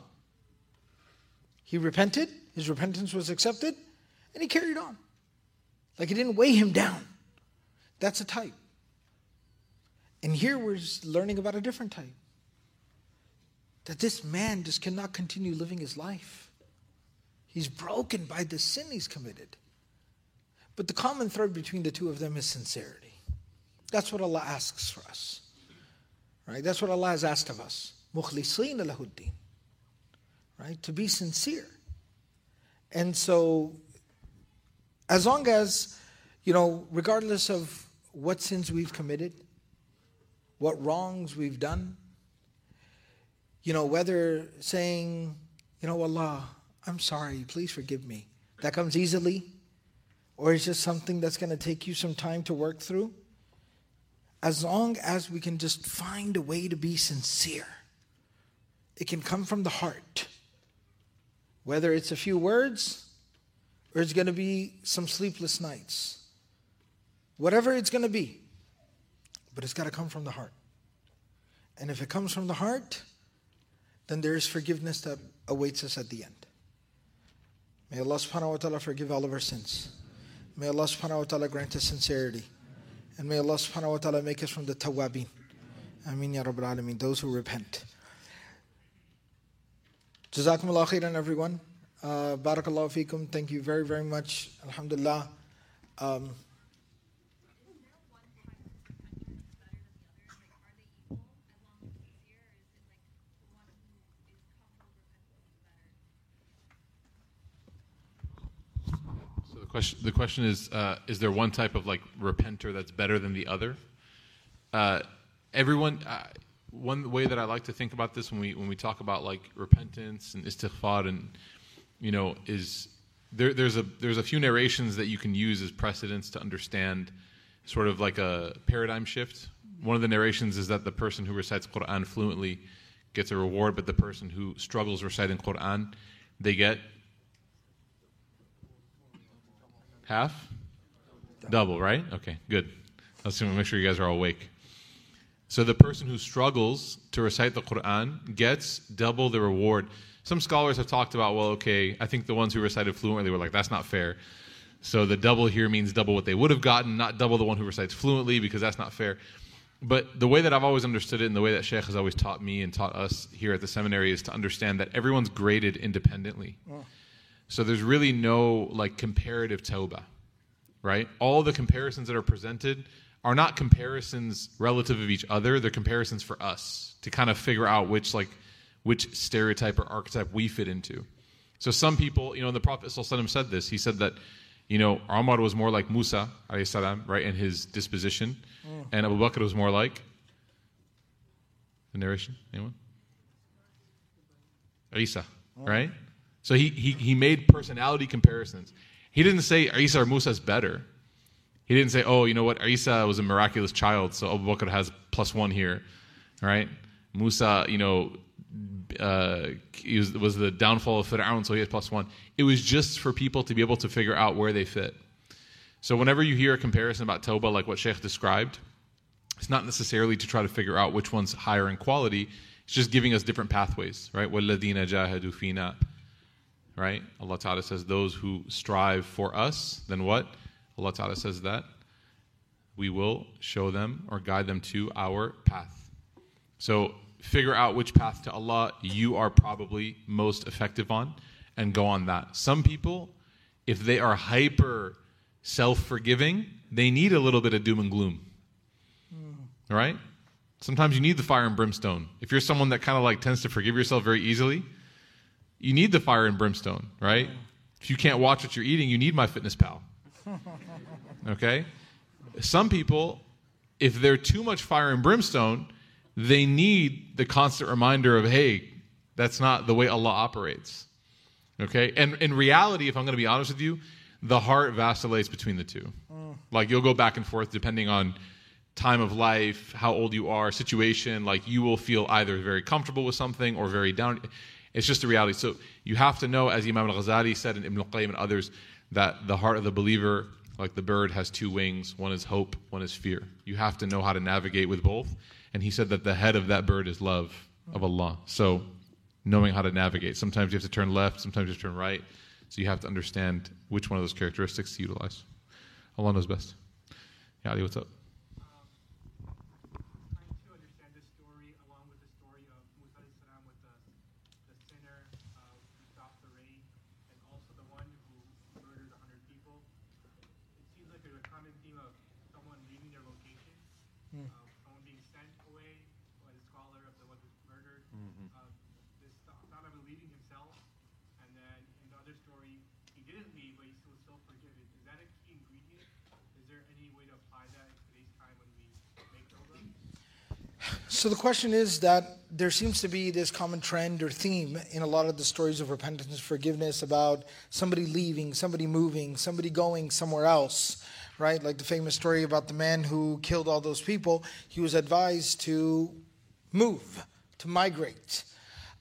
Speaker 1: He repented, his repentance was accepted, and he carried on. Like it didn't weigh him down. That's a type. And here we're learning about a different type. That this man just cannot continue living his life. He's broken by the sin he's committed. But the common thread between the two of them is sincerity. That's what Allah asks for us. Right? That's what Allah has asked of us. Mukhlisina lahuddin. Right? To be sincere. And so, as long as, you know, regardless of what sins we've committed, what wrongs we've done, you know, whether saying, you know, Allah, I'm sorry, please forgive me, that comes easily or is just something that's going to take you some time to work through, as long as we can just find a way to be sincere, it can come from the heart. Whether it's a few words or it's going to be some sleepless nights. Whatever it's going to be, but it's got to come from the heart. And if it comes from the heart, then there is forgiveness that awaits us at the end. May Allah subhanahu wa ta'ala forgive all of our sins. May Allah subhanahu wa ta'ala grant us sincerity. And may Allah subhanahu wa ta'ala make us from the tawabin. Ameen ya Rabbil Alameen, those who repent. Jazakumullah khairan, everyone. Uh, barakallahu feekum. Thank you very, very much. Alhamdulillah. Um,
Speaker 3: question the question is uh, is there one type of like repenter that's better than the other uh, everyone uh, one way that I like to think about this when we when we talk about like repentance and istighfar and you know is there, there's a there's a few narrations that you can use as precedents to understand sort of like a paradigm shift. One of the narrations is that the person who recites Quran fluently gets a reward, but the person who struggles reciting Quran, they get Half? Double, right? Okay, good. Let's make sure you guys are all awake. So the person who struggles to recite the Quran gets double the reward. Some scholars have talked about, well, okay, I think the ones who recited fluently were like, that's not fair. So the double here means double what they would have gotten, not double the one who recites fluently, because that's not fair. But the way that I've always understood it, and the way that Sheikh has always taught me and taught us here at the seminary, is to understand that everyone's graded independently. Oh. So there's really no like comparative tawbah, right? All the comparisons that are presented are not comparisons relative of each other. They're comparisons for us to kind of figure out which like which stereotype or archetype we fit into. So some people, you know, the Prophet ﷺ said this. He said that, you know, Umar was more like Musa, salam, right, in his disposition, mm. and Abu Bakr was more like the narration. Anyone? Isa, right? So he, he, he made personality comparisons. He didn't say Isa or Musa is better. He didn't say, oh, you know what, Isa was a miraculous child, so Abu Bakr has plus one here, right? Musa, you know, uh, was, was the downfall of Fir'aun, so he has plus one. It was just for people to be able to figure out where they fit. So whenever you hear a comparison about Tawbah, like what Sheikh described, it's not necessarily to try to figure out which one's higher in quality. It's just giving us different pathways, right? وَالَّذِينَ جَاهَدُوا فِينَا Right? Allah Ta'ala says, those who strive for us, then what? Allah Ta'ala says that we will show them or guide them to our path. So figure out which path to Allah you are probably most effective on and go on that. Some people, if they are hyper self forgiving, they need a little bit of doom and gloom. Mm. Right? Sometimes you need the fire and brimstone. If you're someone that kind of like tends to forgive yourself very easily, you need the fire and brimstone, right? If you can't watch what you're eating, you need MyFitnessPal. Okay? Some people, if they're too much fire and brimstone, they need the constant reminder of, hey, that's not the way Allah operates. Okay? And in reality, if I'm going to be honest with you, the heart vacillates between the two. Mm. Like you'll go back and forth depending on time of life, how old you are, situation. Like you will feel either very comfortable with something or very down. It's just a reality. So you have to know, as Imam al Ghazali said and Ibn al-Qayyim and others, that the heart of the believer, like the bird, has two wings. One is hope, one is fear. You have to know how to navigate with both. And he said that the head of that bird is love of Allah. So knowing how to navigate. Sometimes you have to turn left, sometimes you have to turn right. So you have to understand which one of those characteristics to utilize. Allah knows best. Ali, what's up?
Speaker 1: So the question is that there seems to be this common trend or theme in a lot of the stories of repentance, forgiveness about somebody leaving, somebody moving, somebody going somewhere else, right? Like the famous story about the man who killed all those people. He was advised to move, to migrate.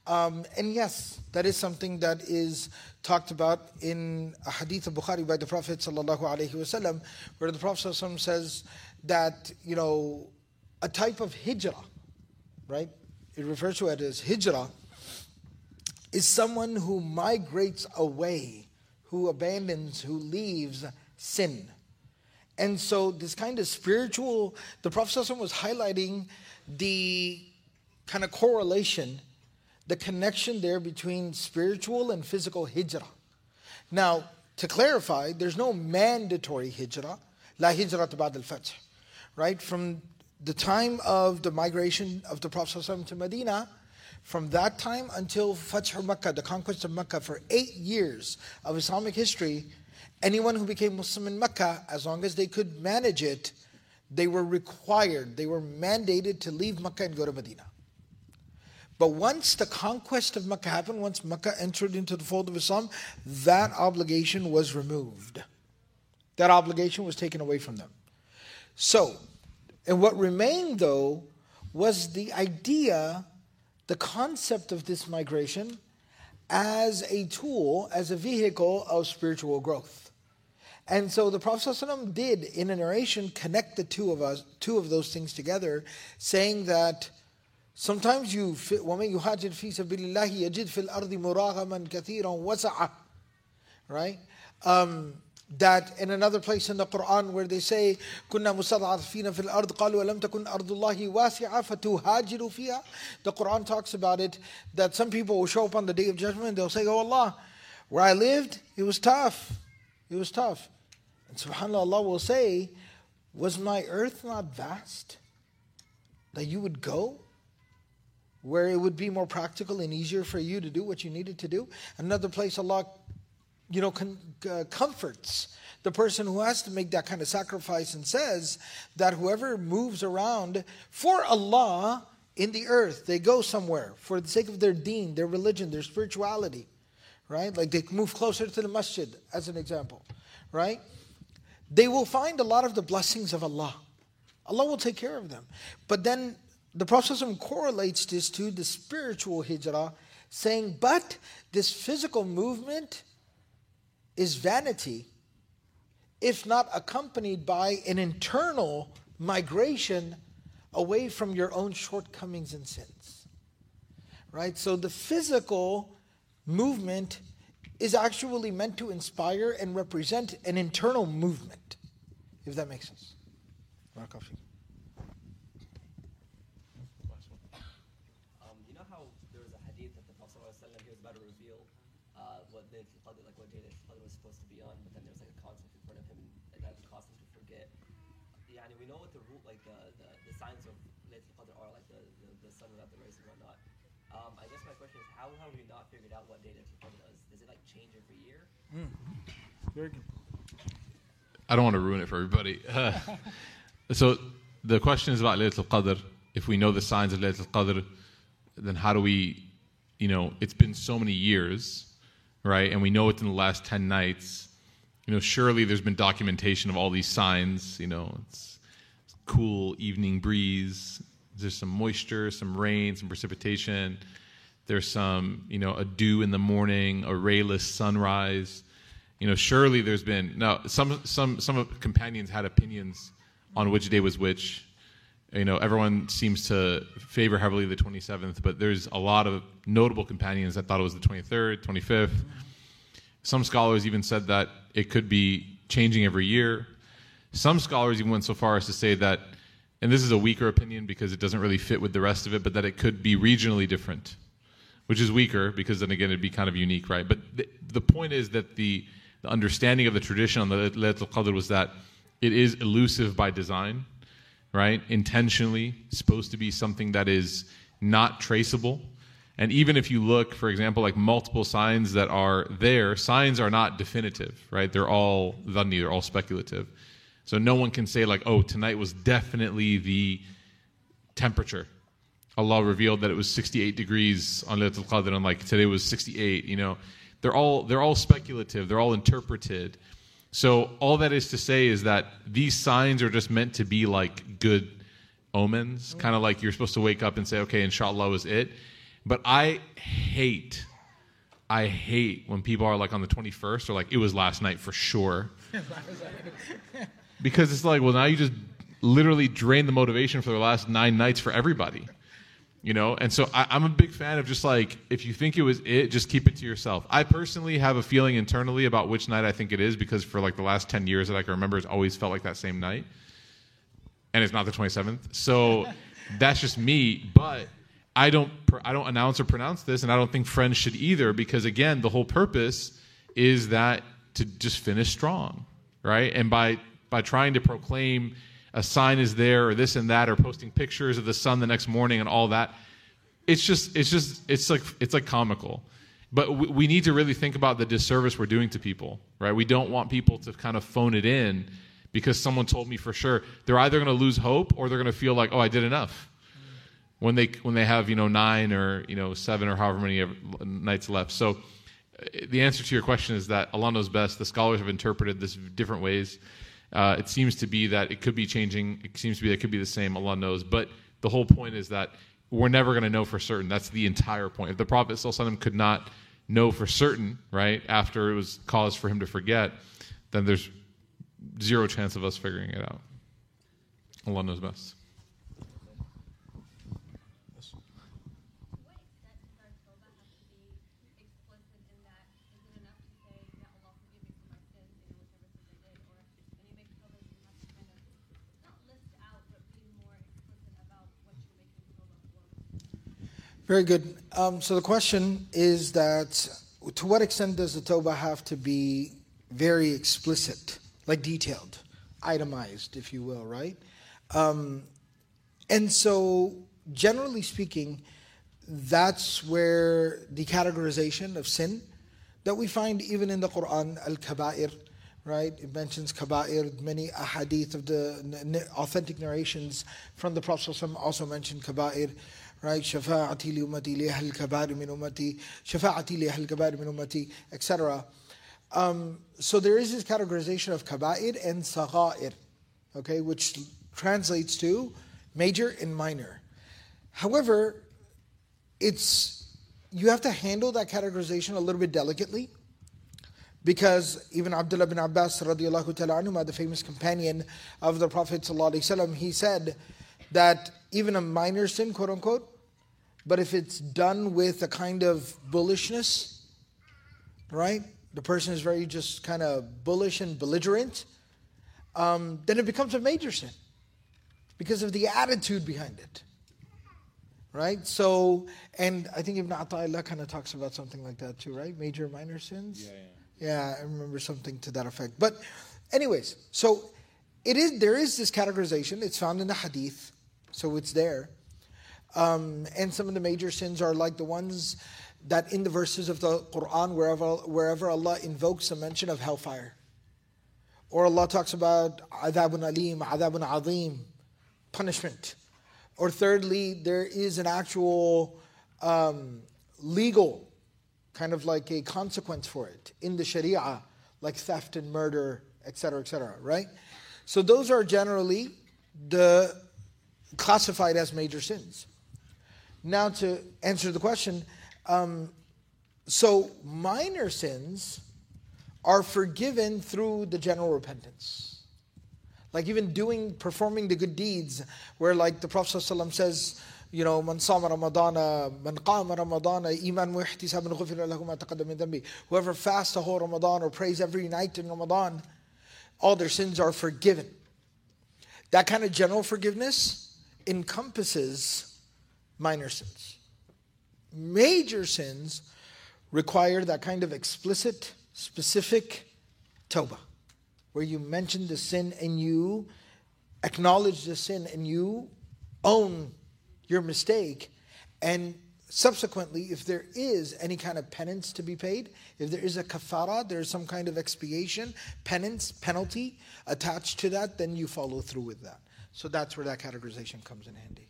Speaker 1: Um, and yes, that is something that is talked about in a hadith of Bukhari by the Prophet wasallam, where the Prophet says that, you know, a type of hijrah, right? It refers to it as hijrah, is someone who migrates away, who abandons, who leaves sin. And so, this kind of spiritual, the Prophet was highlighting the kind of correlation, the connection there between spiritual and physical hijrah. Now, to clarify, there's no mandatory hijrah, la hijrah ba'd al-fath, right? From the time of the migration of the Prophet to Medina, from that time until Fath Makkah, the conquest of Mecca, for eight years of Islamic history, anyone who became Muslim in Mecca, as long as they could manage it, they were required, they were mandated to leave Mecca and go to Medina. But once the conquest of Mecca happened, once Mecca entered into the fold of Islam, that obligation was removed. That obligation was taken away from them. So, and what remained, though, was the idea, the concept of this migration as a tool, as a vehicle of spiritual growth. And so the Prophet ﷺ did, in a narration, connect the two of us, two of those things together, saying that sometimes you, وَمَنْ يُهَاجِرْ فِي سَبِيلِ اللَّهِ يَجِدْ فِي الْأَرْضِ مُرَاغَمًا كَثِيرًا وَسَعًا Right? Um, that in another place in the Quran where they say كنا مستضعفين في الأرض قالوا ولم تكن أرض الله واسعة فتهاجروا فيها the Quran talks about it that some people will show up on the day of judgment they'll say oh Allah where I lived it was tough it was tough and subhanAllah Allah will say was my earth not vast that you would go where it would be more practical and easier for you to do what you needed to do another place Allah you know, con- uh, comforts the person who has to make that kind of sacrifice and says that whoever moves around for Allah in the earth, they go somewhere for the sake of their deen, their religion, their spirituality, right? Like they move closer to the masjid, as an example, right? They will find a lot of the blessings of Allah. Allah will take care of them. But then the Prophet correlates this to the spiritual hijrah, saying, but this physical movement is vanity if not accompanied by an internal migration away from your own shortcomings and sins. Right? So the physical movement is actually meant to inspire and represent an internal movement, if that makes sense. Mm.
Speaker 3: Very good. I don't want to ruin it for everybody. so the question is about Laylatul Qadr. If we know the signs of Laylatul Qadr, then how do we, you know, it's been so many years, right? And we know it's in the last 10 nights. You know, surely there's been documentation of all these signs. You know, it's cool evening breeze. There's some moisture, some rain, some precipitation. There's some, you know, a dew in the morning, a rayless sunrise you know, surely there's been now some some some companions had opinions on which day was which. You know, everyone seems to favor heavily the 27th, but there's a lot of notable companions that thought it was the 23rd, 25th. Some scholars even said that it could be changing every year. Some scholars even went so far as to say that, and this is a weaker opinion because it doesn't really fit with the rest of it, but that it could be regionally different, which is weaker because then again it'd be kind of unique, right? But the, the point is that the the understanding of the tradition on the Laylatul Qadr was that it is elusive by design, right? Intentionally, supposed to be something that is not traceable. And even if you look, for example, like multiple signs that are there, signs are not definitive, right? They're all dhanni, they're all speculative. So no one can say like, oh, tonight was definitely the temperature. Allah revealed that it was 68 degrees on Laylatul Qadr, and like today was 68. You know, they're all they're all speculative. They're all interpreted. So all that is to say is that these signs are just meant to be like good omens mm-hmm. kind of like you're supposed to wake up and say okay inshallah was it. But i hate i hate when people are like on the 21st or like it was last night for sure. Because it's like well now you just literally drain the motivation for the last nine nights for everybody you know? And so I, am a big fan of just like if you think it was it just keep it to yourself. I personally have a feeling internally about which night i think it is because for like the last 10 years that i can remember it's always felt like that same night. And it's not the 27th so that's just me but i don't i don't announce or pronounce this and i don't think friends should either because again the whole purpose is that to just finish strong right? And by by trying to proclaim a sign is there or this and that or posting pictures of the sun the next morning and all that. It's just it's just it's like it's like comical. But we, we need to really think about the disservice we're doing to people right? We don't want people to kind of phone it in because someone told me for sure. They're either going to lose hope or they're going to feel like oh i did enough. When they when they have you know nine or you know seven or however many nights left. So uh, the answer to your question is that knows best the scholars have interpreted this different ways uh, it seems to be that it could be changing. It seems to be that it could be the same. Allah knows. But the whole point is that we're never going to know for certain. That's the entire point. If the Prophet ﷺ could not know for certain, right, after it was cause for him to forget, then there's zero chance of us figuring it out. Allah knows best.
Speaker 1: Very good. Um, so the question is that to what extent does the Tawbah have to be very explicit, like detailed, itemized, if you will, right? Um, and so, generally speaking, that's where the categorization of sin that we find even in the Quran, al kaba'ir, right? It mentions kaba'ir, many ahadith of the authentic narrations from the Prophet also mention kaba'ir right? Shafa'ati li ummati li ahl kabari min ummati, shafa'ati li ahl kabari min ummati, etc. Um, so there is this categorization of kaba'ir and sagha'ir, okay, which translates to major and minor. However, it's you have to handle that categorization a little bit delicately because even Abdullah bin Abbas radiallahu ta'ala anuma, the famous companion of the Prophet he said that even a minor sin, quote unquote, but if it's done with a kind of bullishness, right? The person is very just kind of bullish and belligerent, um, then it becomes a major sin because of the attitude behind it. Right? So, and I think Ibn Ata'illah kind of talks about something like that too, right? Major, minor sins?
Speaker 3: Yeah, yeah.
Speaker 1: Yeah, I remember something to that effect. But, anyways, so it is there is this categorization. It's found in the Hadith, so it's there. Um, and some of the major sins are like the ones that in the verses of the Quran, wherever wherever Allah invokes a mention of hellfire, or Allah talks about adabun alim, adabun azim, punishment, or thirdly, there is an actual um, legal kind of like a consequence for it in the Sharia, like theft and murder, etc., etc. Right? So those are generally the classified as major sins. Now to answer the question, um, so minor sins are forgiven through the general repentance. Like even doing, performing the good deeds, where like the Prophet ﷺ says, you know, من صام رمضان من قام رمضان إيمان واحتسابا غفر له ما تقدم من ذنبه. Whoever fasts the whole Ramadan or prays every night in Ramadan, all their sins are forgiven. That kind of general forgiveness encompasses minor sins. Major sins require that kind of explicit, specific tawbah, where you mention the sin and you acknowledge the sin and you own your mistake. And subsequently, if there is any kind of penance to be paid, if there is a kafara, there's some kind of expiation, penance, penalty attached to that, then you follow through with that. So that's where that categorization comes in handy.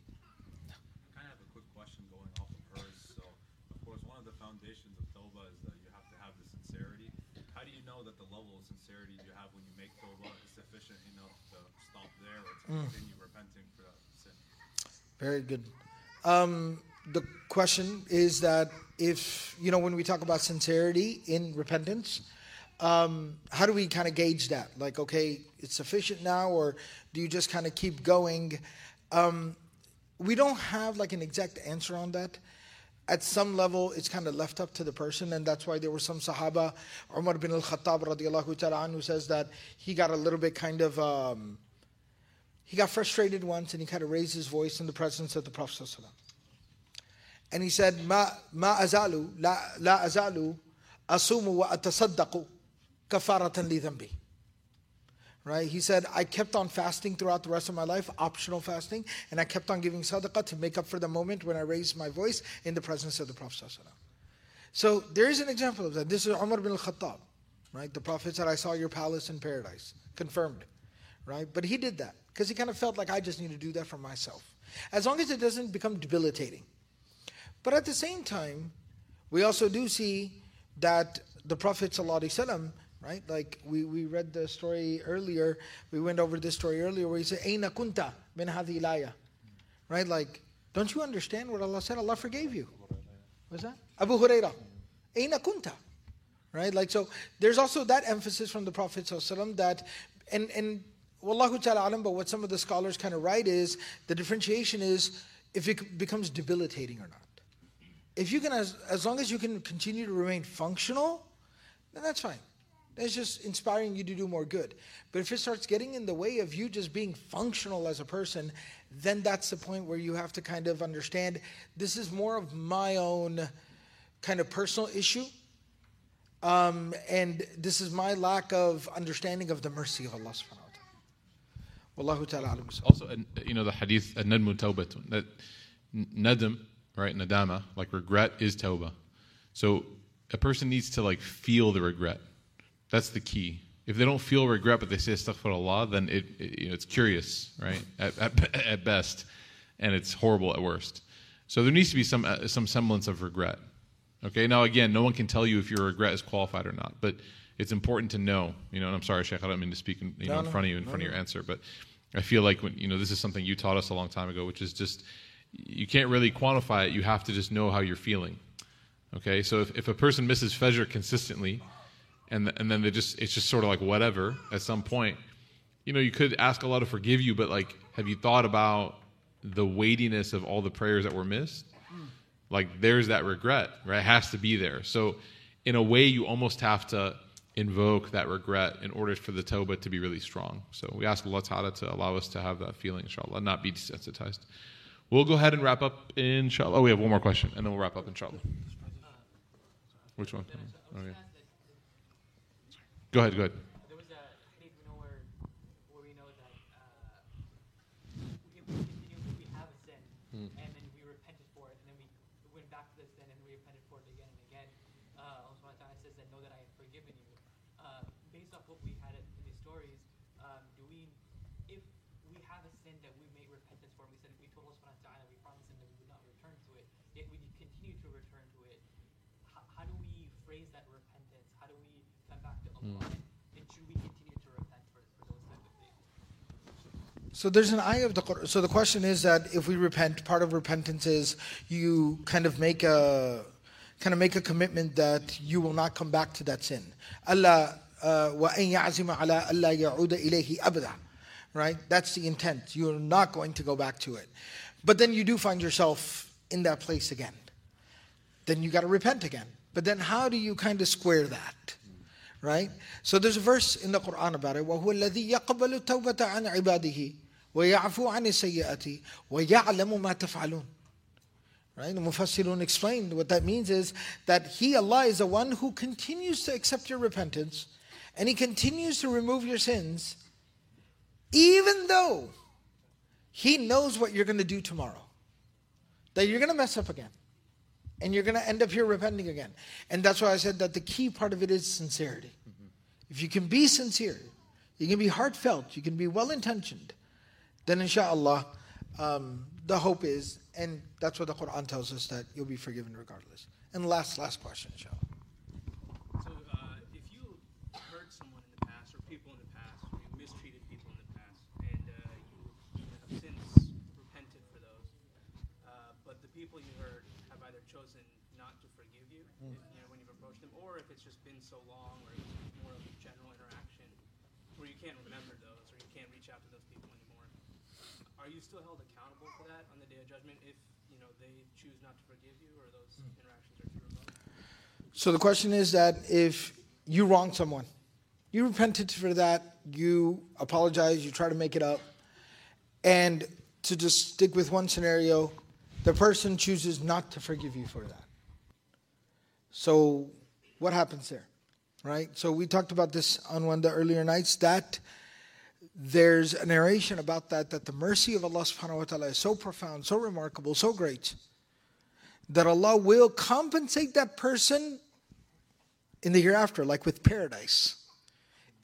Speaker 4: I kind of have a quick question going off of hers. So, of course, one of the foundations of Tawbah is that you have to have the sincerity. How do you know that the level of sincerity you have when you make Tawbah is sufficient enough to stop there or to continue repenting for that sin?
Speaker 1: Very good. Um, the question is that if, you know, when we talk about sincerity in repentance, um, how do we kind of gauge that? Like, okay, it's sufficient now, or do you just kind of keep going? Um, we don't have like an exact answer on that. At some level, it's kind of left up to the person, and that's why there were some Sahaba, Umar bin al-Khattab radiallahu ta'ala who says that he got a little bit kind of, um, he got frustrated once, and he kind of raised his voice in the presence of the Prophet sallallahu and he said, ma, ma azalu, la, la azalu, asumu wa atasaddaqu kafaratan li. Right? He said, I kept on fasting throughout the rest of my life, optional fasting, and I kept on giving sadaqah to make up for the moment when I raised my voice in the presence of the Prophet. So there is an example of that. This is Umar bin al-Khattab. Right? The Prophet said, I saw your palace in paradise. Confirmed. Right? But he did that because he kind of felt like I just need to do that for myself. As long as it doesn't become debilitating. But at the same time, we also do see that the Prophet ﷺ right? Like we, we read the story earlier, we went over this story earlier where he said, Aina kunta min hadhi ilaya. Right? Like, don't you understand what Allah said? Allah forgave you. What's that? Abu Hurairah. Aina kunta. Right? Like so there's also that emphasis from the Prophet ﷺ that and and Wallahu ta'ala alam, but what some of the scholars kind of write is the differentiation is if it becomes debilitating or not. If you can, as, as long as you can continue to remain functional, then that's fine. That's just inspiring you to do more good. But if it starts getting in the way of you just being functional as a person, then that's the point where you have to kind of understand this is more of my own kind of personal issue. Um, and this is my lack of understanding of the mercy of Allah subhanahu wa ta'ala. Wallahu ta'ala alam.
Speaker 3: Also, you know, the hadith, nadmu tawbatun, that nadam, right, nadama, like regret is tawbah. So a person needs to like feel the regret. That's the key. If they don't feel regret, but they say astaghfirullah, then it, it you know, it's curious, right, at, at, at best, and it's horrible at worst. So there needs to be some uh, some semblance of regret. Okay. Now again, no one can tell you if your regret is qualified or not, but it's important to know. You know, and I'm sorry, Sheikh, I don't mean to speak in, you
Speaker 1: No,
Speaker 3: know, in
Speaker 1: no,
Speaker 3: front of you in
Speaker 1: no,
Speaker 3: front of your answer, but I feel like when you know this is something you taught us a long time ago, which is just you can't really quantify it. You have to just know how you're feeling. Okay, so if, if a person misses Fajr consistently, and and then they just it's just sort of like whatever at some point, you know, you could ask Allah to forgive you, but like, have you thought about the weightiness of all the prayers that were missed? Like, there's that regret, right? It has to be there. So, in a way, you almost have to invoke that regret in order for the tawbah to be really strong. So, we ask Allah Ta'ala to allow us to have that feeling, inshallah, not be desensitized. We'll go ahead and wrap up, inshallah. Oh, we have one more question, and then we'll wrap up, inshallah. Which one? Okay. Go ahead, go ahead.
Speaker 5: There was a hadith we know where, where we know that uh, we, we continue, we have a sin,
Speaker 3: Hmm.
Speaker 5: and then we repented for it, and then we went back to the sin and we repented for it again and again. Uh, Allah subhanahu wa ta'ala says that know that I have forgiven you. Uh, based off what we had in these stories, um, do we, if we have a sin that we made repentance for, we said we told Allah subhanahu wa ta'ala, we promised him that we would not return to it, yet we continue to return to it. How, how do we phrase that repentance? How do we come back to Allah? And, and should we continue to repent for, for those type of things?
Speaker 1: So there's an ayah of the Quran. So the question is that if we repent, part of repentance is you kind of make a kind of make a commitment that you will not come back to that sin. Allah uh, وَأَن Right? That's the intent. You're not going to go back to it. But then you do find yourself in that place again. Then you got to repent again. But then how do you kind of square that? Right? So there's a verse in the Quran about it. وَيَعْفُو عَنِ السَّيِّئَةِ وَيَعْلَمُ مَا تَفْعَلُونَ Right? The Mufassirun explained what that means is that He, Allah, is the one who continues to accept your repentance and He continues to remove your sins even though He knows what you're going to do tomorrow. That you're going to mess up again and you're going to end up here repenting again. And that's why I said that the key part of it is sincerity. If you can be sincere, you can be heartfelt, you can be well intentioned, then inshallah, um, the hope is, and that's what the Quran tells us, that you'll be forgiven regardless. And last, last question, inshallah.
Speaker 6: So, uh, if you hurt someone in the past, or people in the past, or you mistreated people in the past, and uh, you have since repented for those, uh, but the people you hurt have either chosen not to forgive you, if, you know, when you've approached them, or if it's just been so long, or it's more of a general interaction, where you can't remember those, or you can't reach out to those people anymore, are you still held accountable for that on the day of judgment if you know they choose not to forgive you, or those hmm. interactions are too remote?
Speaker 1: So the question is that if you wronged someone, you repented for that, you apologize, you try to make it up, and to just stick with one scenario, the person chooses not to forgive you for that. So what happens there? Right? So we talked about this on one of the earlier nights that there's a narration about that that the mercy of Allah subhanahu wa ta'ala is so profound, so remarkable, so great that Allah will compensate that person in the hereafter, like with paradise,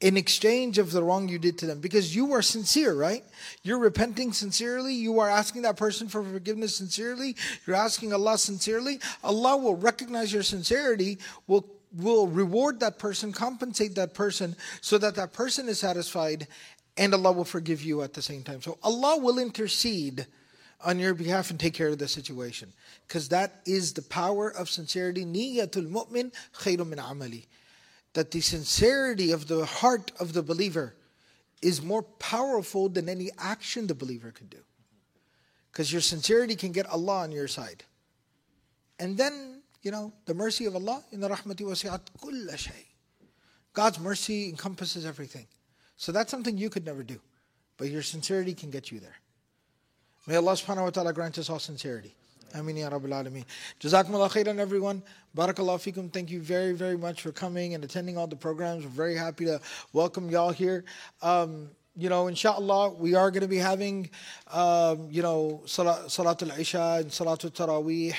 Speaker 1: in exchange of the wrong you did to them. Because you are sincere, right? You're repenting sincerely. You are asking that person for forgiveness sincerely. You're asking Allah sincerely. Allah will recognize your sincerity, will will reward that person, compensate that person, so that that person is satisfied, and Allah will forgive you at the same time. So Allah will intercede on your behalf and take care of the situation. Because that is the power of sincerity. Niyatul mu'min khayrun min amali. That the sincerity of the heart of the believer is more powerful than any action the believer can do. Because your sincerity can get Allah on your side. And then, you know, the mercy of Allah, in the rahmati wasi'at kulla shay. God's mercy encompasses everything. So that's something you could never do. But your sincerity can get you there. May Allah subhanahu wa ta'ala grant us all sincerity. Ameen ya Rabbil Alameen. Jazakumullah khairan everyone. Barakallahu fikum. Thank you very, very much for coming and attending all the programs. We're very happy to welcome y'all here. Um, you know, inshallah, we are going to be having, um, you know, Salat, al-isha and Salat al Taraweeh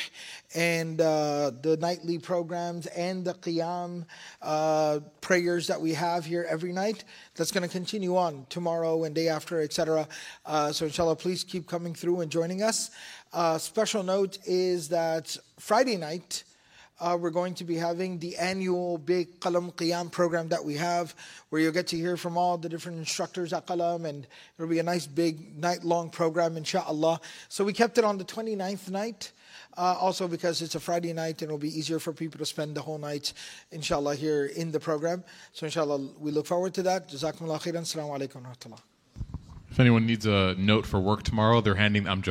Speaker 1: and uh, the nightly programs and the Qiyam uh, prayers that we have here every night. That's going to continue on tomorrow and day after, etc. Uh, so, inshallah, please keep coming through and joining us. Uh, special note is that Friday night, uh, we're going to be having the annual big Qalam Qiyam program that we have, where you'll get to hear from all the different instructors at Qalam, and it'll be a nice big night long program, inshallah. So we kept it on the 29th night. Uh, also because it's a Friday night and it'll be easier for people to spend the whole night, inshallah, here in the program. So inshallah, we look forward to that. Jazakumullah khairan. Assalamu alaikum wa rahmatullah.
Speaker 3: If anyone needs a note for work tomorrow, they're handing. Joking.